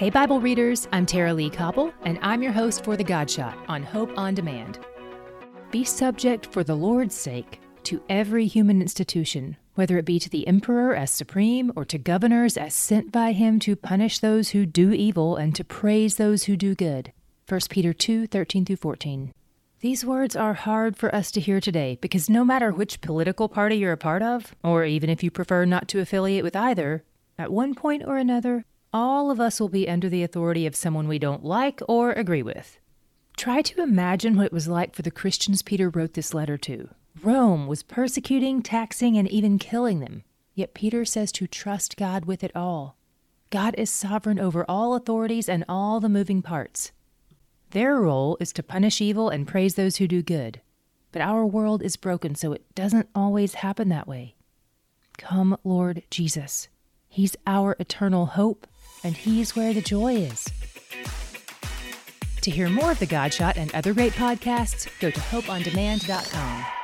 Hey, Bible readers, I'm Tara-Leigh Cobble, and I'm your host for The God Shot on Hope on Demand. Be subject for the Lord's sake to every human institution, whether it be to the emperor as supreme or to governors as sent by him to punish those who do evil and to praise those who do good. 1 Peter 2 13 through 14. These words are hard for us to hear today because no matter which political party you're a part of, or even if you prefer not to affiliate with either, at one point or another, all of us will be under the authority of someone we don't like or agree with. Try to imagine what it was like for the Christians Peter wrote this letter to. Rome was persecuting, taxing, and even killing them. Yet Peter says to trust God with it all. God is sovereign over all authorities and all the moving parts. Their role is to punish evil and praise those who do good. But our world is broken, so it doesn't always happen that way. Come, Lord Jesus. He's our eternal hope and He's where the joy is. To hear more of The God Shot and other great podcasts, go to hopeondemand.com.